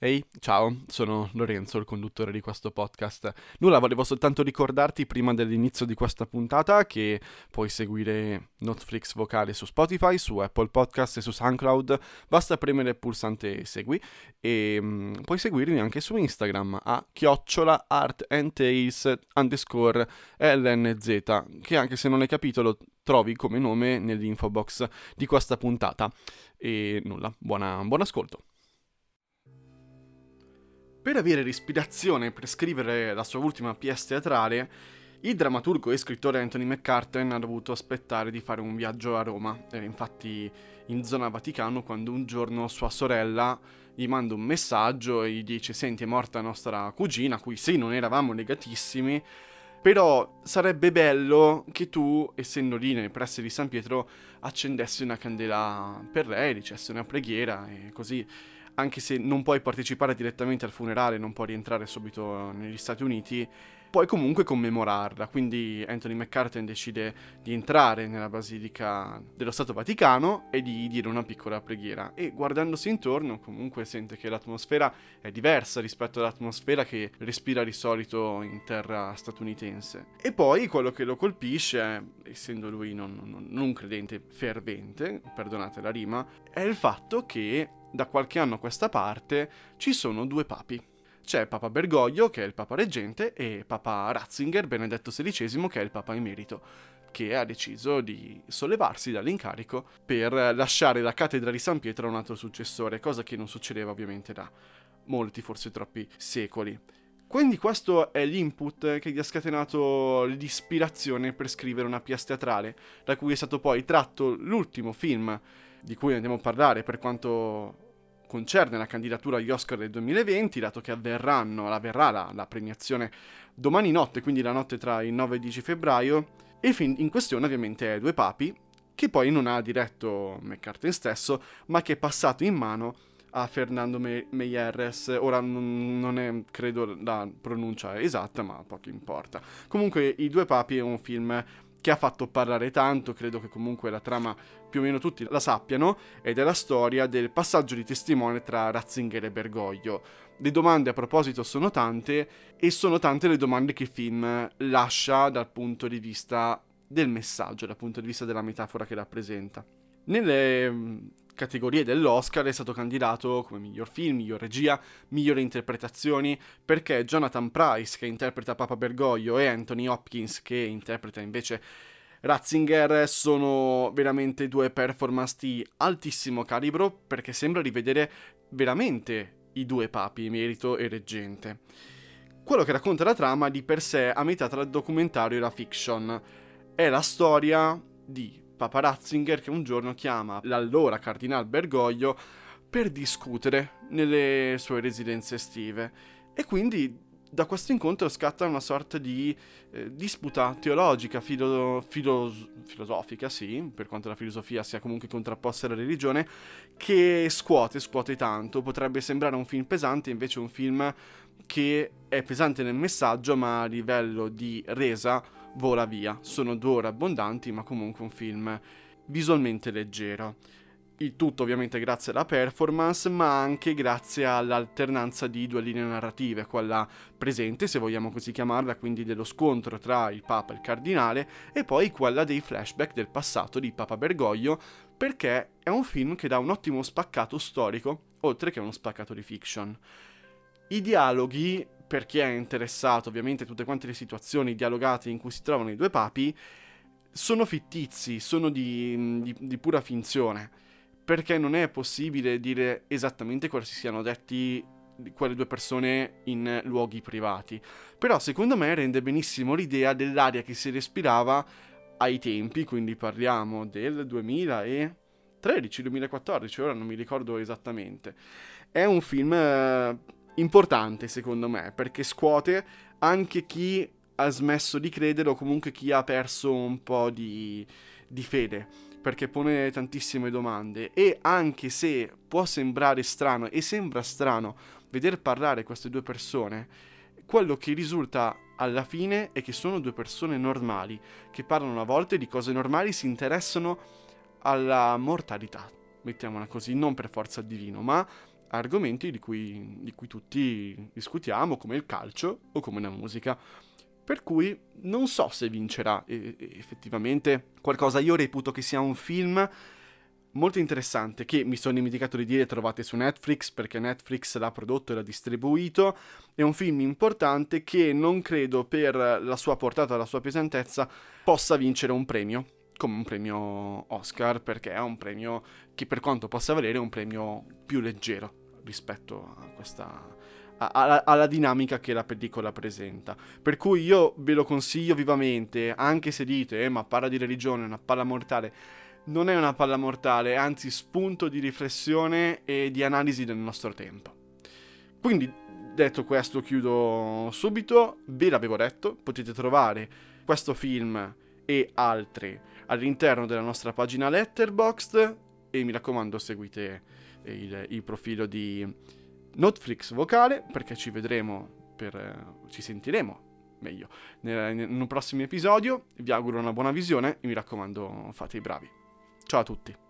Ehi, ciao, sono Lorenzo, il conduttore di questo podcast. Nulla, volevo soltanto ricordarti prima dell'inizio di questa puntata che puoi seguire Netflix vocale su Spotify, su Apple Podcast e su SoundCloud. Basta premere il pulsante segui e um, puoi seguirmi anche su Instagram a chiocciola art and tales underscore lnz che anche se non hai capito lo trovi come nome nell'info box di questa puntata. E nulla, buona, buon ascolto. Per avere l'ispirazione per scrivere la sua ultima pièce teatrale, il drammaturgo e scrittore Anthony McCartan ha dovuto aspettare di fare un viaggio a Roma. Era infatti in zona Vaticano quando un giorno sua sorella gli manda un messaggio e gli dice senti è morta nostra cugina, a cui sì non eravamo legatissimi, però sarebbe bello che tu, essendo lì nei pressi di San Pietro, accendessi una candela per lei, dicessi una preghiera e così anche se non puoi partecipare direttamente al funerale, non puoi rientrare subito negli Stati Uniti, puoi comunque commemorarla. Quindi Anthony McCartan decide di entrare nella Basilica dello Stato Vaticano e di dire una piccola preghiera. E guardandosi intorno, comunque sente che l'atmosfera è diversa rispetto all'atmosfera che respira di solito in terra statunitense. E poi quello che lo colpisce, essendo lui non, non, non credente fervente, perdonate la rima, è il fatto che da qualche anno a questa parte ci sono due papi. C'è Papa Bergoglio, che è il Papa reggente, e Papa Ratzinger, Benedetto XVI, che è il Papa emerito, che ha deciso di sollevarsi dall'incarico per lasciare la cattedra di San Pietro a un altro successore, cosa che non succedeva ovviamente da molti, forse troppi secoli. Quindi questo è l'input che gli ha scatenato l'ispirazione per scrivere una pièce teatrale, da cui è stato poi tratto l'ultimo film di cui andiamo a parlare per quanto concerne la candidatura agli Oscar del 2020, dato che avverranno, avverrà la, la premiazione domani notte, quindi la notte tra il 9 e il 10 febbraio. Il film in questione ovviamente è Due Papi, che poi non ha diretto McCartney stesso, ma che è passato in mano a Fernando Me- Meyeres. Ora non, non è, credo, la pronuncia esatta, ma poco importa. Comunque, I Due Papi è un film che ha fatto parlare tanto, credo che comunque la trama più o meno tutti la sappiano, ed è la storia del passaggio di testimone tra Ratzinger e Bergoglio. Le domande a proposito sono tante e sono tante le domande che il film lascia dal punto di vista del messaggio, dal punto di vista della metafora che rappresenta. Nelle mm, categorie dell'Oscar è stato candidato come miglior film, miglior regia, migliori interpretazioni, perché Jonathan Price, che interpreta Papa Bergoglio, e Anthony Hopkins, che interpreta invece Ratzinger, sono veramente due performance di altissimo calibro, perché sembra rivedere veramente i due papi, emerito e reggente. Quello che racconta la trama di per sé a metà tra il documentario e la fiction. È la storia di Papa Ratzinger che un giorno chiama l'allora Cardinal Bergoglio per discutere nelle sue residenze estive. E quindi da questo incontro scatta una sorta di eh, disputa teologica, filo, filo, filosofica, sì, per quanto la filosofia sia comunque contrapposta alla religione, che scuote, scuote tanto. Potrebbe sembrare un film pesante, invece un film che è pesante nel messaggio, ma a livello di resa vola via. Sono due ore abbondanti, ma comunque un film visualmente leggero. Il tutto ovviamente grazie alla performance, ma anche grazie all'alternanza di due linee narrative, quella presente, se vogliamo così chiamarla, quindi dello scontro tra il Papa e il Cardinale, e poi quella dei flashback del passato di Papa Bergoglio, perché è un film che dà un ottimo spaccato storico, oltre che uno spaccato di fiction. I dialoghi per chi è interessato, ovviamente tutte quante le situazioni dialogate in cui si trovano i due papi, sono fittizi, sono di, di, di pura finzione, perché non è possibile dire esattamente cosa si siano detti quelle due persone in luoghi privati. Però secondo me rende benissimo l'idea dell'aria che si respirava ai tempi, quindi parliamo del 2013-2014, ora non mi ricordo esattamente. È un film eh, importante secondo me, perché scuote anche chi ha smesso di credere o comunque chi ha perso un po' di, di fede, perché pone tantissime domande. E anche se può sembrare strano e sembra strano veder parlare queste due persone, quello che risulta alla fine è che sono due persone normali, che parlano a volte di cose normali, si interessano alla mortalità, mettiamola così, non per forza divino, ma argomenti di cui, di cui tutti discutiamo, come il calcio o come la musica. Per cui non so se vincerà e, e effettivamente qualcosa. Io reputo che sia un film molto interessante che mi sono dimenticato di dire trovate su Netflix perché Netflix l'ha prodotto e l'ha distribuito. È un film importante che non credo per la sua portata la sua pesantezza possa vincere un premio come un premio Oscar perché è un premio che per quanto possa valere è un premio più leggero rispetto a questa alla, alla, dinamica che la pellicola presenta. Per cui io ve lo consiglio vivamente, anche se dite, eh, ma parla di religione, una palla mortale non è una palla mortale, anzi spunto di riflessione e di analisi del nostro tempo. Quindi, detto questo, chiudo subito. Ve l'avevo detto, potete trovare questo film e altri all'interno della nostra pagina Letterboxd e mi raccomando seguite il, il profilo di Notflix vocale perché ci vedremo per, ci sentiremo meglio in un prossimo episodio vi auguro una buona visione e mi raccomando fate i bravi Ciao a tutti.